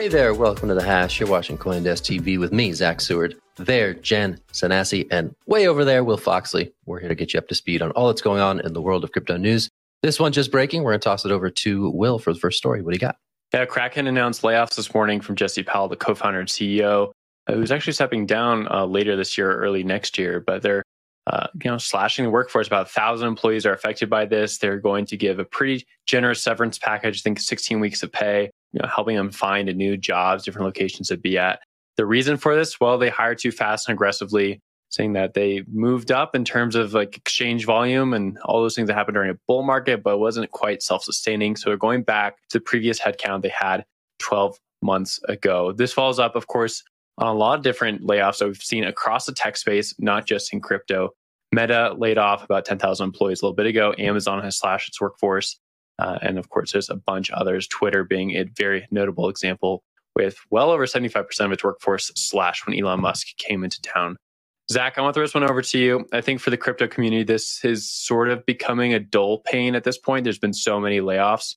Hey there, welcome to the Hash. You're watching Coindesk TV with me, Zach Seward. There, Jen Sanasie, and way over there, Will Foxley. We're here to get you up to speed on all that's going on in the world of crypto news. This one just breaking. We're going to toss it over to Will for the first story. What do you got? Yeah, Kraken announced layoffs this morning from Jesse Powell, the co-founder and CEO, uh, who's actually stepping down uh, later this year, or early next year. But they're uh, you know slashing the workforce. About a thousand employees are affected by this. They're going to give a pretty generous severance package. I think 16 weeks of pay, you know, helping them find a new jobs, different locations to be at. The reason for this, well, they hired too fast and aggressively saying that they moved up in terms of like exchange volume and all those things that happened during a bull market, but wasn't quite self-sustaining. So they're going back to the previous headcount they had 12 months ago. This follows up, of course, on a lot of different layoffs that we've seen across the tech space, not just in crypto. Meta laid off about 10,000 employees a little bit ago. Amazon has slashed its workforce. Uh, and of course, there's a bunch of others, Twitter being a very notable example with well over 75% of its workforce slashed when Elon Musk came into town Zach, I want to throw this one over to you. I think for the crypto community, this is sort of becoming a dull pain at this point. There's been so many layoffs.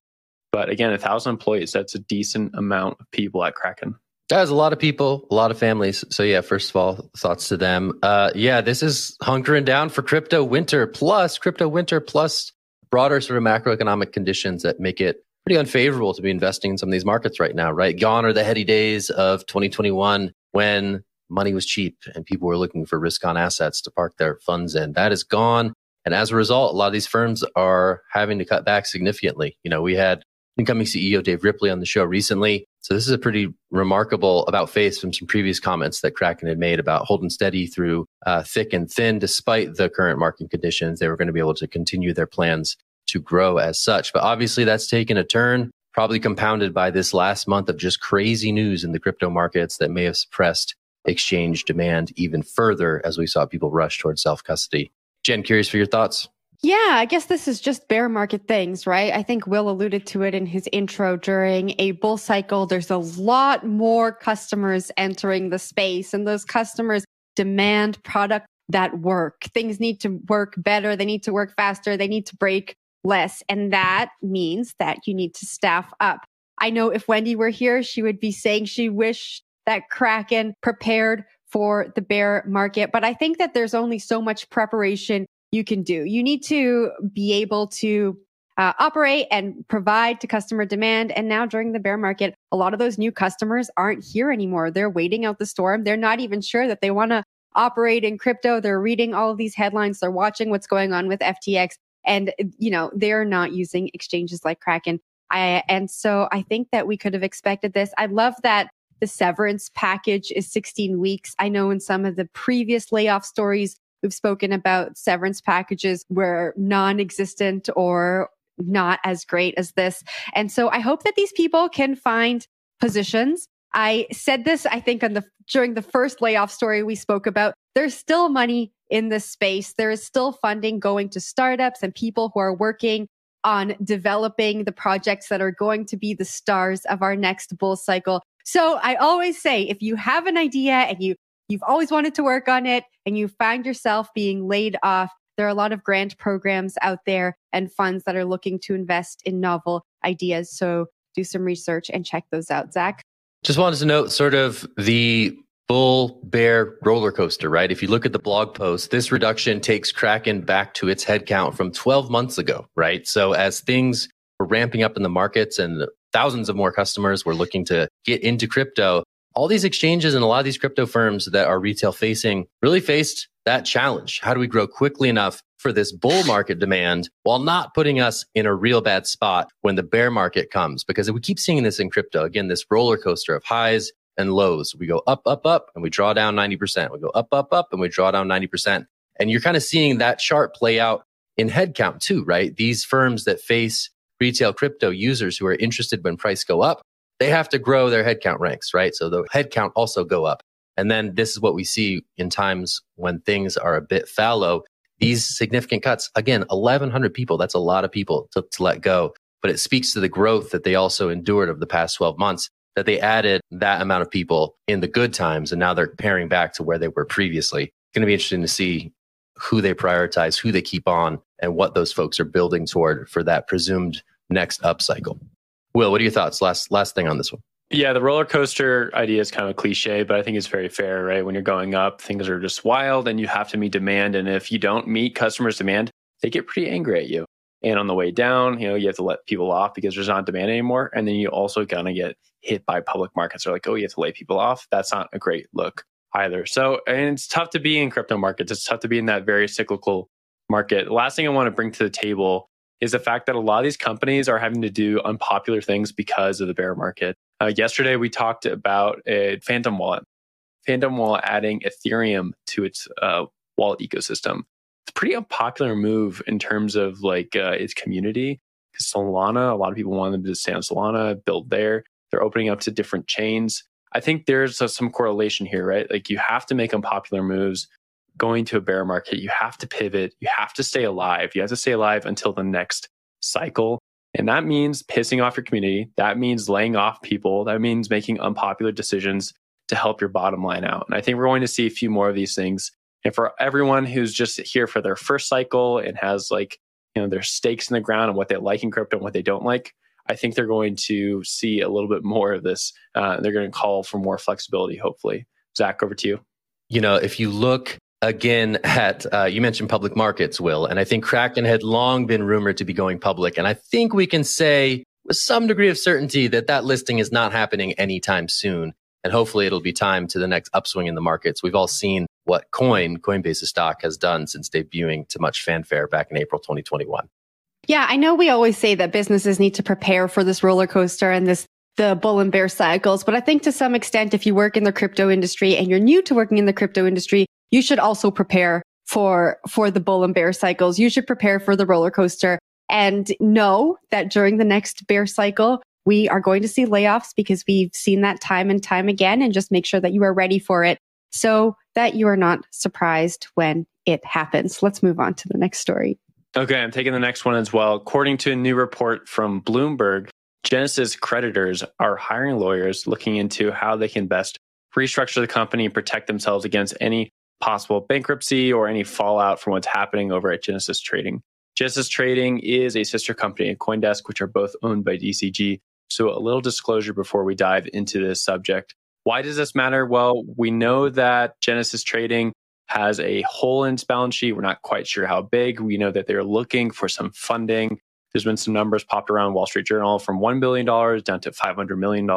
But again, a thousand employees, that's a decent amount of people at Kraken. That's a lot of people, a lot of families. So yeah, first of all, thoughts to them. Uh, yeah, this is hunkering down for crypto winter plus crypto winter plus broader sort of macroeconomic conditions that make it pretty unfavorable to be investing in some of these markets right now, right? Gone are the heady days of 2021 when money was cheap and people were looking for risk on assets to park their funds in. That is gone. And as a result, a lot of these firms are having to cut back significantly. You know, we had incoming CEO Dave Ripley on the show recently. So this is a pretty remarkable about face from some previous comments that Kraken had made about holding steady through uh, thick and thin, despite the current market conditions. They were going to be able to continue their plans to grow as such. But obviously that's taken a turn, probably compounded by this last month of just crazy news in the crypto markets that may have suppressed exchange demand even further as we saw people rush towards self custody. Jen, curious for your thoughts. Yeah, I guess this is just bear market things, right? I think Will alluded to it in his intro during a bull cycle. There's a lot more customers entering the space and those customers demand product that work. Things need to work better. They need to work faster. They need to break less. And that means that you need to staff up. I know if Wendy were here, she would be saying she wished that Kraken prepared for the bear market. But I think that there's only so much preparation you can do. You need to be able to uh, operate and provide to customer demand. And now during the bear market, a lot of those new customers aren't here anymore. They're waiting out the storm. They're not even sure that they want to operate in crypto. They're reading all of these headlines. They're watching what's going on with FTX. And, you know, they're not using exchanges like Kraken. I, and so I think that we could have expected this. I love that the severance package is 16 weeks. I know in some of the previous layoff stories, we've spoken about severance packages were non-existent or not as great as this. And so I hope that these people can find positions. I said this, I think, on the during the first layoff story we spoke about. There's still money in this space. There is still funding going to startups and people who are working on developing the projects that are going to be the stars of our next bull cycle. So I always say, if you have an idea and you, you've always wanted to work on it and you find yourself being laid off, there are a lot of grant programs out there and funds that are looking to invest in novel ideas. So do some research and check those out. Zach? Just wanted to note sort of the bull bear roller coaster, right? If you look at the blog post, this reduction takes Kraken back to its headcount from 12 months ago, right? So as things were ramping up in the markets and thousands of more customers were looking to get into crypto, all these exchanges and a lot of these crypto firms that are retail facing really faced that challenge. How do we grow quickly enough for this bull market demand while not putting us in a real bad spot when the bear market comes? Because we keep seeing this in crypto, again, this roller coaster of highs and lows. We go up, up, up, and we draw down 90%. We go up, up, up, and we draw down 90%. And you're kind of seeing that chart play out in headcount too, right? These firms that face retail crypto users who are interested when price go up, they have to grow their headcount ranks, right? So the headcount also go up. And then this is what we see in times when things are a bit fallow. These significant cuts, again, 1,100 people, that's a lot of people to, to let go. But it speaks to the growth that they also endured over the past 12 months that they added that amount of people in the good times and now they're paring back to where they were previously. It's going to be interesting to see who they prioritize, who they keep on, and what those folks are building toward for that presumed next upcycle. Will, what are your thoughts? Last last thing on this one. Yeah, the roller coaster idea is kind of a cliche, but I think it's very fair, right? When you're going up, things are just wild and you have to meet demand. And if you don't meet customers' demand, they get pretty angry at you. And on the way down, you know, you have to let people off because there's not demand anymore. And then you also kind of get hit by public markets. They're like, oh, you have to lay people off. That's not a great look either. So, and it's tough to be in crypto markets. It's tough to be in that very cyclical market. The last thing I want to bring to the table is the fact that a lot of these companies are having to do unpopular things because of the bear market. Uh, yesterday, we talked about a Phantom Wallet. Phantom Wallet adding Ethereum to its uh, wallet ecosystem. It's a pretty unpopular move in terms of like uh, its community. Solana, a lot of people want them to stay on Solana, build there. They're opening up to different chains. I think there's a, some correlation here, right? Like you have to make unpopular moves going to a bear market. You have to pivot. You have to stay alive. You have to stay alive until the next cycle. And that means pissing off your community. That means laying off people. That means making unpopular decisions to help your bottom line out. And I think we're going to see a few more of these things. And for everyone who's just here for their first cycle and has like, you know, their stakes in the ground and what they like in crypto and what they don't like, I think they're going to see a little bit more of this. Uh, they're going to call for more flexibility, hopefully. Zach, over to you. You know, if you look again at, uh, you mentioned public markets, Will, and I think Kraken had long been rumored to be going public. And I think we can say with some degree of certainty that that listing is not happening anytime soon. And hopefully it'll be time to the next upswing in the markets. We've all seen what Coin, Coinbase's stock, has done since debuting to much fanfare back in April 2021. Yeah, I know we always say that businesses need to prepare for this roller coaster and this the bull and bear cycles, but I think to some extent if you work in the crypto industry and you're new to working in the crypto industry, you should also prepare for for the bull and bear cycles. You should prepare for the roller coaster and know that during the next bear cycle, we are going to see layoffs because we've seen that time and time again and just make sure that you are ready for it so that you are not surprised when it happens. Let's move on to the next story. Okay, I'm taking the next one as well. According to a new report from Bloomberg, Genesis creditors are hiring lawyers looking into how they can best restructure the company and protect themselves against any possible bankruptcy or any fallout from what's happening over at Genesis Trading. Genesis Trading is a sister company at Coindesk, which are both owned by DCG. So, a little disclosure before we dive into this subject. Why does this matter? Well, we know that Genesis Trading has a hole in its balance sheet. We're not quite sure how big. We know that they're looking for some funding. There's been some numbers popped around Wall Street Journal from $1 billion down to $500 million.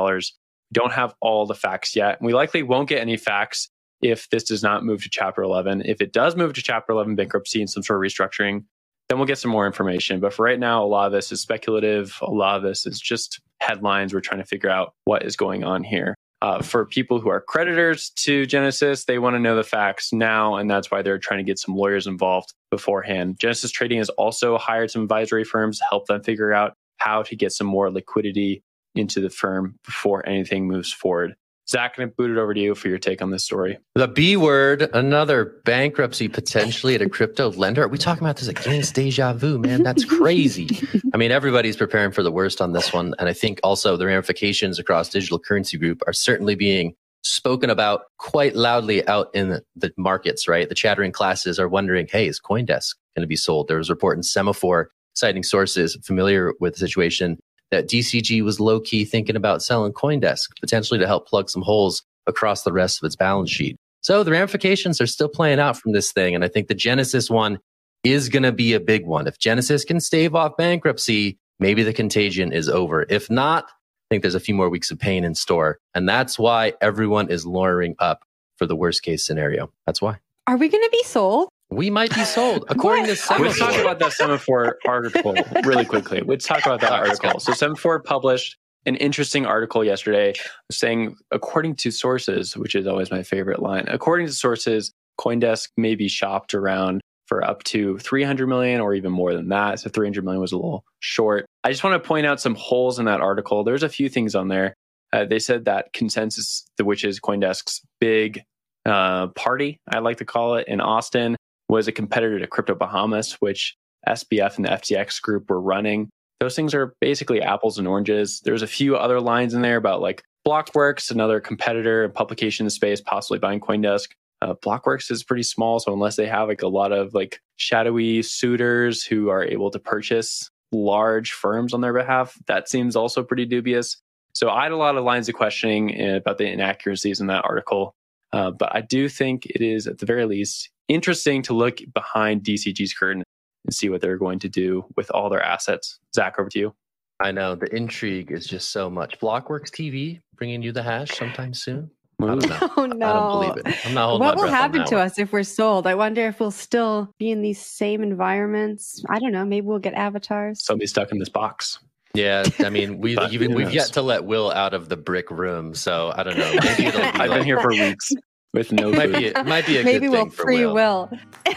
Don't have all the facts yet. We likely won't get any facts if this does not move to Chapter 11. If it does move to Chapter 11 bankruptcy and some sort of restructuring, then we'll get some more information. But for right now, a lot of this is speculative. A lot of this is just headlines. We're trying to figure out what is going on here. Uh, for people who are creditors to Genesis, they want to know the facts now, and that's why they're trying to get some lawyers involved beforehand. Genesis Trading has also hired some advisory firms to help them figure out how to get some more liquidity into the firm before anything moves forward. Zach, can I boot it over to you for your take on this story? The B word, another bankruptcy potentially at a crypto lender. Are we talking about this again? It's deja vu, man. That's crazy. I mean, everybody's preparing for the worst on this one. And I think also the ramifications across Digital Currency Group are certainly being spoken about quite loudly out in the markets, right? The chattering classes are wondering, hey, is Coindesk going to be sold? There was a report in Semafor citing sources familiar with the situation that DCG was low key thinking about selling Coindesk, potentially to help plug some holes across the rest of its balance sheet. So the ramifications are still playing out from this thing. And I think the Genesis one is going to be a big one. If Genesis can stave off bankruptcy, maybe the contagion is over. If not, I think there's a few more weeks of pain in store. And that's why everyone is lawyering up for the worst case scenario. That's why. Are we going to be sold? We might be sold, according to Semafor. Let's talk about that Semafor article really quickly. Let's talk about that article. So Semafor published an interesting article yesterday saying, according to sources, which is always my favorite line, according to sources, CoinDesk may be shopped around for up to 300 million or even more than that. So 300 million was a little short. I just want to point out some holes in that article. There's a few things on there. Uh, they said that Consensus, which is CoinDesk's big uh, party, I like to call it, in Austin, was a competitor to Crypto Bahamas, which SBF and the FTX group were running. Those things are basically apples and oranges. There's a few other lines in there about like Blockworks, another competitor and publication in the space, possibly buying Coindesk. Uh, Blockworks is pretty small, so unless they have like a lot of like shadowy suitors who are able to purchase large firms on their behalf, that seems also pretty dubious. So I had a lot of lines of questioning about the inaccuracies in that article. Uh, but I do think it is, at the very least, interesting to look behind DCG's curtain and see what they're going to do with all their assets. Zach, over to you. I know the intrigue is just so much. Blockworks TV bringing you the hash sometime soon. I don't know. Oh no! I don't believe it. I'm not holding what my will breath on happen that to one. us if we're sold? I wonder if we'll still be in these same environments. I don't know. Maybe we'll get avatars. Somebody stuck in this box. Yeah, I mean, we've But even, who we've yet to let Will out of the brick room, so I don't know. Maybe it'll be I've been here for weeks with no Might food. be it might be a Maybe good we'll thing for free Will. will.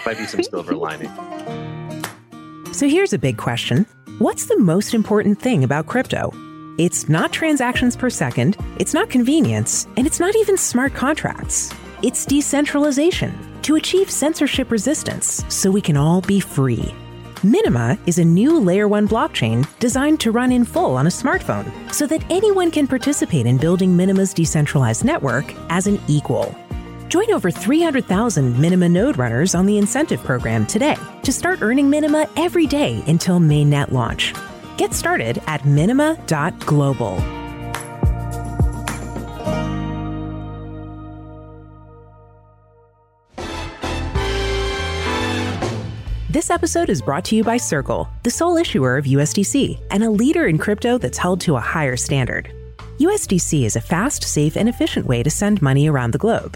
Might be some silver lining. So here's a big question What's the most important thing about crypto? It's not transactions per second, it's not convenience, and it's not even smart contracts. It's decentralization to achieve censorship resistance so we can all be free. Minima is a new layer 1 blockchain designed to run in full on a smartphone so that anyone can participate in building Minima's decentralized network as an equal. Join over 300,000 Minima node runners on the incentive program today to start earning Minima every day until mainnet launch. Get started at minima.global. This episode is brought to you by Circle, the sole issuer of USDC and a leader in crypto that's held to a higher standard. USDC is a fast, safe, and efficient way to send money around the globe.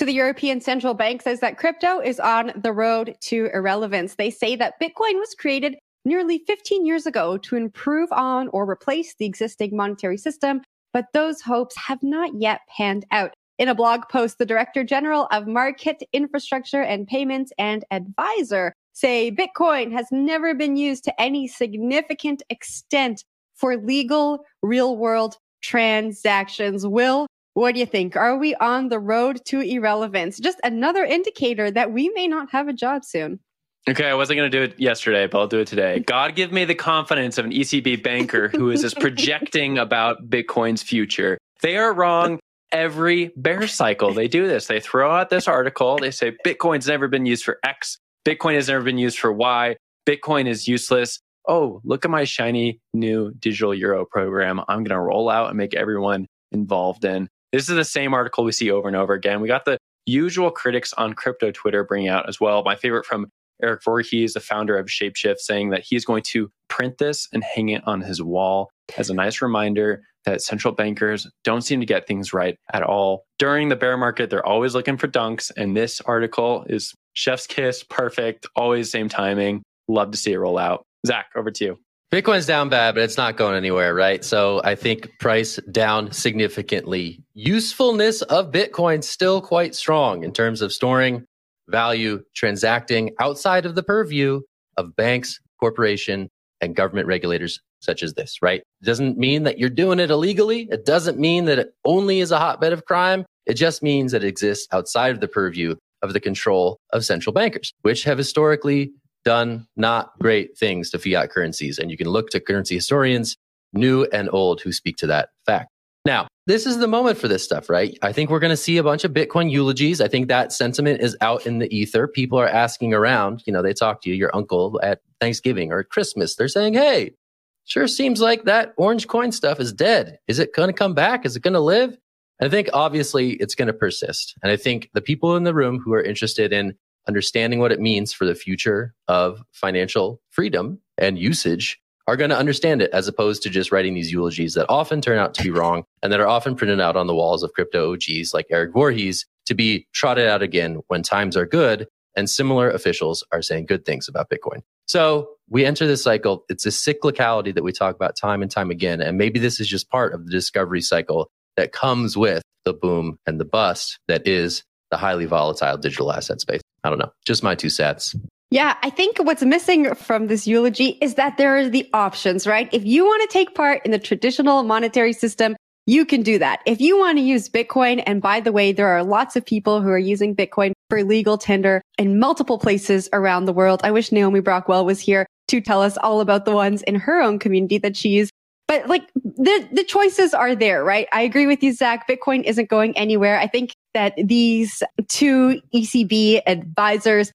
So the European Central Bank says that crypto is on the road to irrelevance. They say that Bitcoin was created nearly 15 years ago to improve on or replace the existing monetary system, but those hopes have not yet panned out. In a blog post, the Director General of Market Infrastructure and Payments and Advisor say Bitcoin has never been used to any significant extent for legal real world transactions. Will, what do you think? Are we on the road to irrelevance? Just another indicator that we may not have a job soon. Okay, I wasn't going to do it yesterday, but I'll do it today. God give me the confidence of an ECB banker who is just projecting about Bitcoin's future. They are wrong every bear cycle. They do this. They throw out this article. They say Bitcoin's never been used for X. Bitcoin has never been used for Y. Bitcoin is useless. Oh, look at my shiny new digital euro program. I'm going to roll out and make everyone involved in. This is the same article we see over and over again. We got the usual critics on crypto Twitter bringing out as well. My favorite from Eric Voorhees, the founder of Shapeshift, saying that he's going to print this and hang it on his wall. as a nice reminder that central bankers don't seem to get things right at all. During the bear market, they're always looking for dunks. And this article is chef's kiss, perfect, always same timing. Love to see it roll out. Zach, over to you. Bitcoin's down bad, but it's not going anywhere, right? So I think price down significantly. Usefulness of Bitcoin still quite strong in terms of storing value, transacting outside of the purview of banks, corporation, and government regulators such as this, right? It doesn't mean that you're doing it illegally. It doesn't mean that it only is a hotbed of crime. It just means that it exists outside of the purview of the control of central bankers, which have historically done not great things to fiat currencies. And you can look to currency historians, new and old, who speak to that fact. Now, this is the moment for this stuff, right? I think we're going to see a bunch of Bitcoin eulogies. I think that sentiment is out in the ether. People are asking around, you know, they talk to you, your uncle at Thanksgiving or Christmas. They're saying, hey, sure seems like that orange coin stuff is dead. Is it going to come back? Is it going to live? And I think obviously it's going to persist. And I think the people in the room who are interested in understanding what it means for the future of financial freedom and usage are going to understand it as opposed to just writing these eulogies that often turn out to be wrong and that are often printed out on the walls of crypto OGs like Eric Voorhees to be trotted out again when times are good and similar officials are saying good things about Bitcoin. So we enter this cycle. It's a cyclicality that we talk about time and time again. And maybe this is just part of the discovery cycle that comes with the boom and the bust that is the highly volatile digital asset space. I don't know. Just my two cents. Yeah, I think what's missing from this eulogy is that there are the options, right? If you want to take part in the traditional monetary system, you can do that. If you want to use Bitcoin, and by the way, there are lots of people who are using Bitcoin for legal tender in multiple places around the world. I wish Naomi Brockwell was here to tell us all about the ones in her own community that she's but like the the choices are there, right? I agree with you, Zach. Bitcoin isn't going anywhere. I think that these two ECB advisors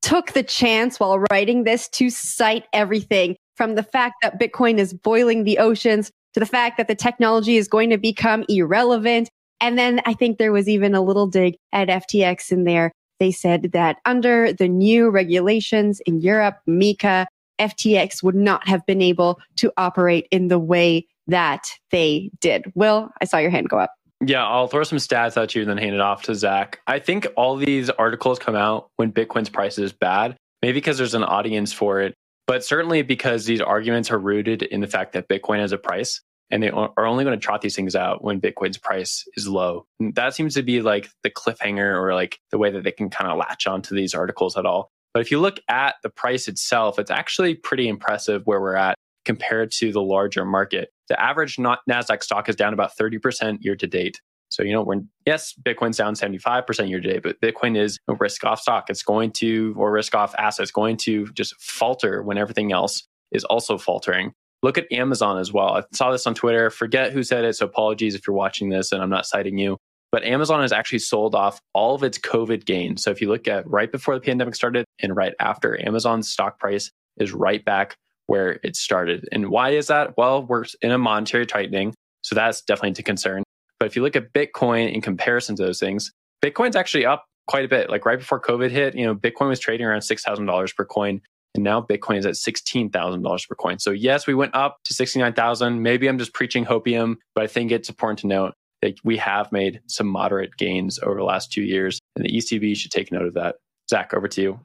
took the chance while writing this to cite everything from the fact that Bitcoin is boiling the oceans to the fact that the technology is going to become irrelevant. And then I think there was even a little dig at FTX in there. They said that under the new regulations in Europe, MiCA, FTX would not have been able to operate in the way that they did. Will, I saw your hand go up. Yeah, I'll throw some stats at you and then hand it off to Zach. I think all these articles come out when Bitcoin's price is bad, maybe because there's an audience for it, but certainly because these arguments are rooted in the fact that Bitcoin has a price and they are only going to trot these things out when Bitcoin's price is low. And that seems to be like the cliffhanger or like the way that they can kind of latch onto these articles at all. But if you look at the price itself, it's actually pretty impressive where we're at compared to the larger market. The average NASDAQ stock is down about 30% year to date. So, you know, when, yes, Bitcoin's down 75% year to date, but Bitcoin is a risk off stock. It's going to, or risk off assets, going to just falter when everything else is also faltering. Look at Amazon as well. I saw this on Twitter. Forget who said it. So apologies if you're watching this and I'm not citing you. But Amazon has actually sold off all of its COVID gains. So if you look at right before the pandemic started and right after, Amazon's stock price is right back where it started. And why is that? Well, we're in a monetary tightening. So that's definitely to concern. But if you look at Bitcoin in comparison to those things, Bitcoin's actually up quite a bit. Like right before COVID hit, you know, Bitcoin was trading around $6,000 per coin. And now Bitcoin is at $16,000 per coin. So yes, we went up to 69,000. Maybe I'm just preaching hopium, but I think it's important to note that we have made some moderate gains over the last two years, and the ECB should take note of that. Zach, over to you.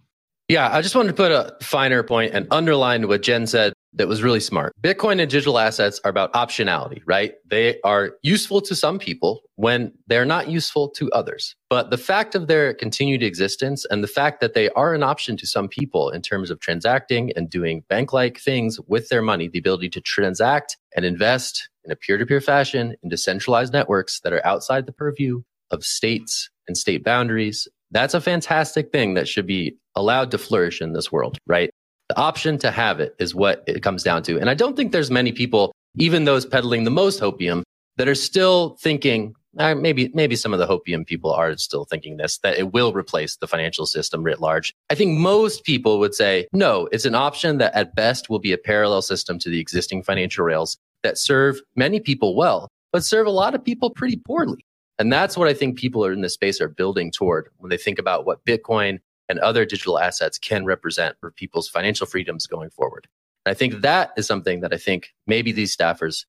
Yeah, I just wanted to put a finer point and underline what Jen said that was really smart. Bitcoin and digital assets are about optionality, right? They are useful to some people when they're not useful to others. But the fact of their continued existence and the fact that they are an option to some people in terms of transacting and doing bank like things with their money, the ability to transact and invest in a peer to peer fashion in decentralized networks that are outside the purview of states and state boundaries. That's a fantastic thing that should be allowed to flourish in this world, right? The option to have it is what it comes down to. And I don't think there's many people, even those peddling the most hopium, that are still thinking, uh, maybe maybe some of the hopium people are still thinking this that it will replace the financial system writ large. I think most people would say no, it's an option that at best will be a parallel system to the existing financial rails that serve many people well, but serve a lot of people pretty poorly. And that's what I think people are in this space are building toward when they think about what Bitcoin and other digital assets can represent for people's financial freedoms going forward. And I think that is something that I think maybe these staffers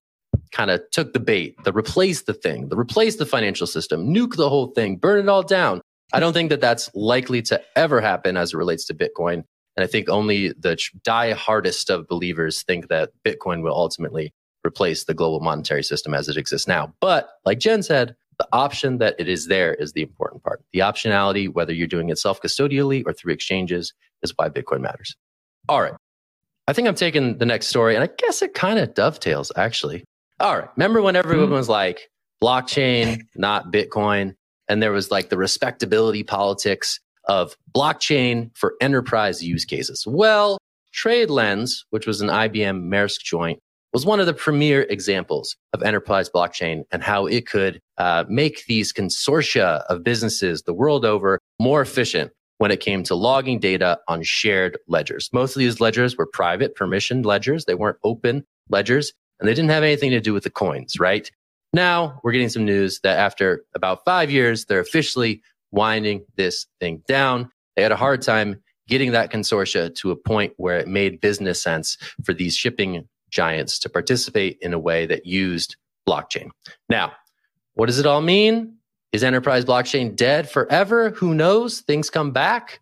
kind of took the bait, the replace the thing, the replace the financial system, nuke the whole thing, burn it all down. I don't think that that's likely to ever happen as it relates to Bitcoin. And I think only the die hardest of believers think that Bitcoin will ultimately replace the global monetary system as it exists now. But like Jen said, the option that it is there is the important part. The optionality, whether you're doing it self custodially or through exchanges, is why Bitcoin matters. All right. I think I'm taking the next story, and I guess it kind of dovetails actually. All right. Remember when everyone mm-hmm. was like, blockchain, not Bitcoin? And there was like the respectability politics of blockchain for enterprise use cases. Well, TradeLens, which was an IBM Maersk joint, was one of the premier examples of enterprise blockchain and how it could uh, make these consortia of businesses the world over more efficient when it came to logging data on shared ledgers. Most of these ledgers were private, permissioned ledgers. They weren't open ledgers and they didn't have anything to do with the coins, right? Now we're getting some news that after about five years, they're officially winding this thing down. They had a hard time getting that consortia to a point where it made business sense for these shipping giants to participate in a way that used blockchain. Now, what does it all mean? Is enterprise blockchain dead forever? Who knows? Things come back.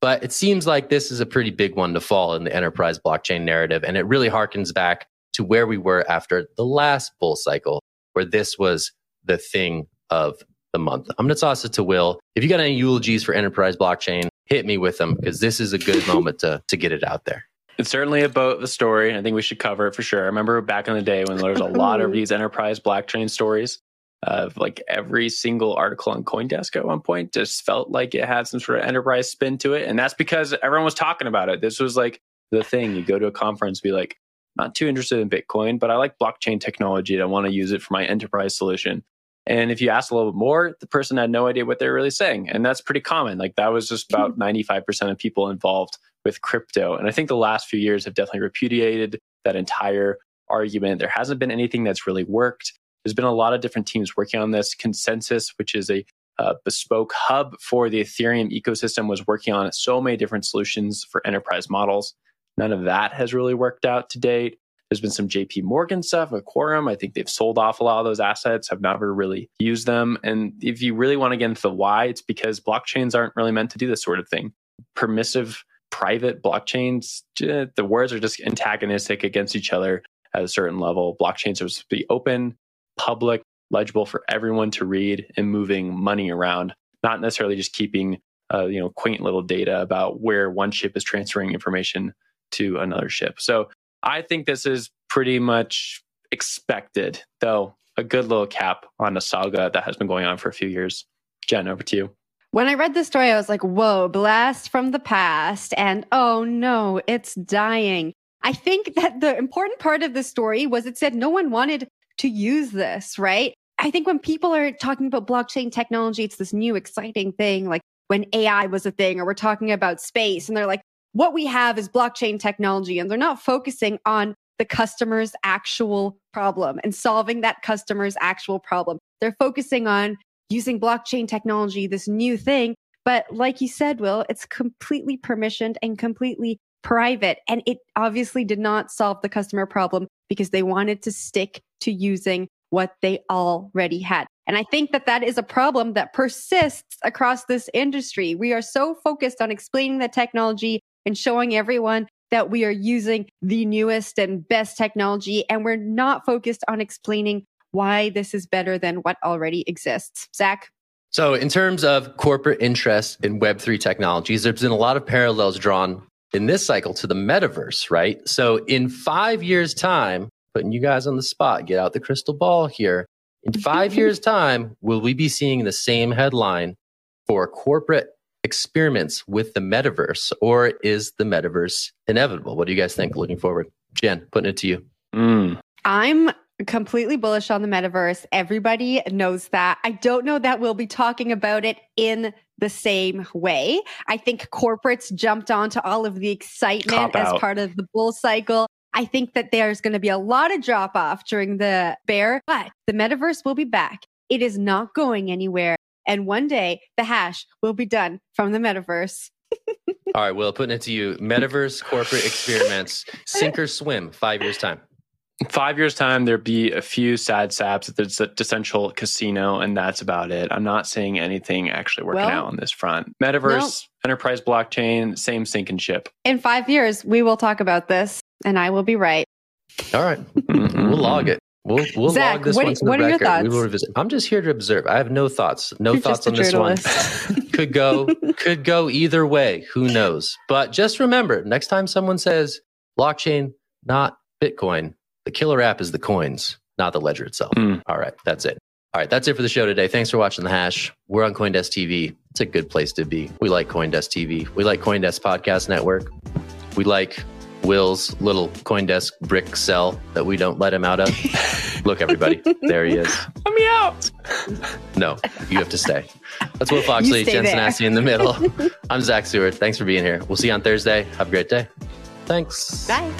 But it seems like this is a pretty big one to fall in the enterprise blockchain narrative. And it really harkens back to where we were after the last bull cycle, where this was the thing of the month. I'm going to toss it to Will. If you got any eulogies for enterprise blockchain, hit me with them because this is a good moment to, to get it out there. It's certainly about the story. I think we should cover it for sure. I remember back in the day when there was a lot of these enterprise blockchain stories of like every single article on Coindesk at one point just felt like it had some sort of enterprise spin to it. And that's because everyone was talking about it. This was like the thing. You go to a conference, be like, not too interested in Bitcoin, but I like blockchain technology and I want to use it for my enterprise solution. And if you ask a little bit more, the person had no idea what they're really saying. And that's pretty common. Like that was just about hmm. 95% of people involved with crypto. And I think the last few years have definitely repudiated that entire argument. There hasn't been anything that's really worked. There's been a lot of different teams working on this. ConsenSys, which is a uh, bespoke hub for the Ethereum ecosystem, was working on so many different solutions for enterprise models. None of that has really worked out to date. There's been some JP Morgan stuff with Quorum. I think they've sold off a lot of those assets, have never really used them. And if you really want to get into the why, it's because blockchains aren't really meant to do this sort of thing. Permissive private blockchains, the words are just antagonistic against each other at a certain level. Blockchains are supposed to be open, public, legible for everyone to read and moving money around, not necessarily just keeping uh, you know quaint little data about where one ship is transferring information to another ship. So I think this is pretty much expected, though a good little cap on a saga that has been going on for a few years. Jen, over to you. When I read this story, I was like, whoa, blast from the past. And oh no, it's dying. I think that the important part of the story was it said no one wanted to use this, right? I think when people are talking about blockchain technology, it's this new exciting thing, like when AI was a thing, or we're talking about space, and they're like, what we have is blockchain technology, and they're not focusing on the customer's actual problem and solving that customer's actual problem. They're focusing on using blockchain technology, this new thing. But like you said, Will, it's completely permissioned and completely private. And it obviously did not solve the customer problem because they wanted to stick to using what they already had. And I think that that is a problem that persists across this industry. We are so focused on explaining the technology and showing everyone that we are using the newest and best technology. And we're not focused on explaining why this is better than what already exists. Zach? So, in terms of corporate interest in Web3 technologies, there's been a lot of parallels drawn in this cycle to the metaverse, right? So, in five years' time, putting you guys on the spot, get out the crystal ball here. In five years' time, will we be seeing the same headline for corporate experiments with the metaverse, or is the metaverse inevitable? What do you guys think looking forward? Jen, putting it to you. Mm. I'm completely bullish on the metaverse. Everybody knows that. I don't know that we'll be talking about it in the same way. I think corporates jumped onto all of the excitement as part of the bull cycle. I think that there's going to be a lot of drop off during the bear, but the metaverse will be back. It is not going anywhere. And one day the hash will be done from the metaverse. All right, Will, putting it to you. Metaverse corporate experiments, sink or swim, five years time. Five years time, there'd be a few sad saps at the Decentral Casino, and that's about it. I'm not seeing anything actually working Well, out on this front. Metaverse, enterprise blockchain, same sink and ship. In five years, we will talk about this, and I will be right. All right, mm-hmm. we'll log it. We'll we'll Zach, log this what- one to what the are your record. We will revisit. I'm just here to observe. I have no thoughts. No You're thoughts on this one. could go could go either way. Who knows? But just remember, next time someone says blockchain, not Bitcoin, the killer app is the coins, not the ledger itself. Hmm. All right, that's it. All right, that's it for the show today. Thanks for watching the hash. We're on Coindesk TV. It's a good place to be. We like Coindesk TV. We like Coindesk Podcast Network. We like Will's little Coindesk brick cell that we don't let him out of. Look, everybody, there he is. Let me out. No, you have to stay. That's Will Foxley, stay Jen there. In the middle. I'm Zach Seward. Thanks for being here. We'll see you on Thursday. Have a great day. Thanks. Bye.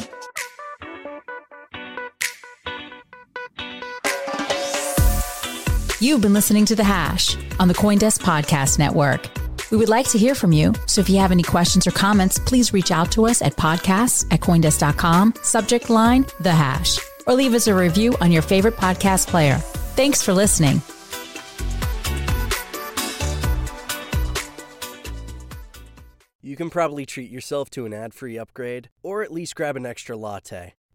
You've been listening to The Hash on the Coindesk Podcast Network. We would like to hear from you, so if you have any questions or comments, please reach out to us at podcasts at coindesk.com, subject line The Hash, or leave us a review on your favorite podcast player. Thanks for listening. You can probably treat yourself to an ad free upgrade, or at least grab an extra latte.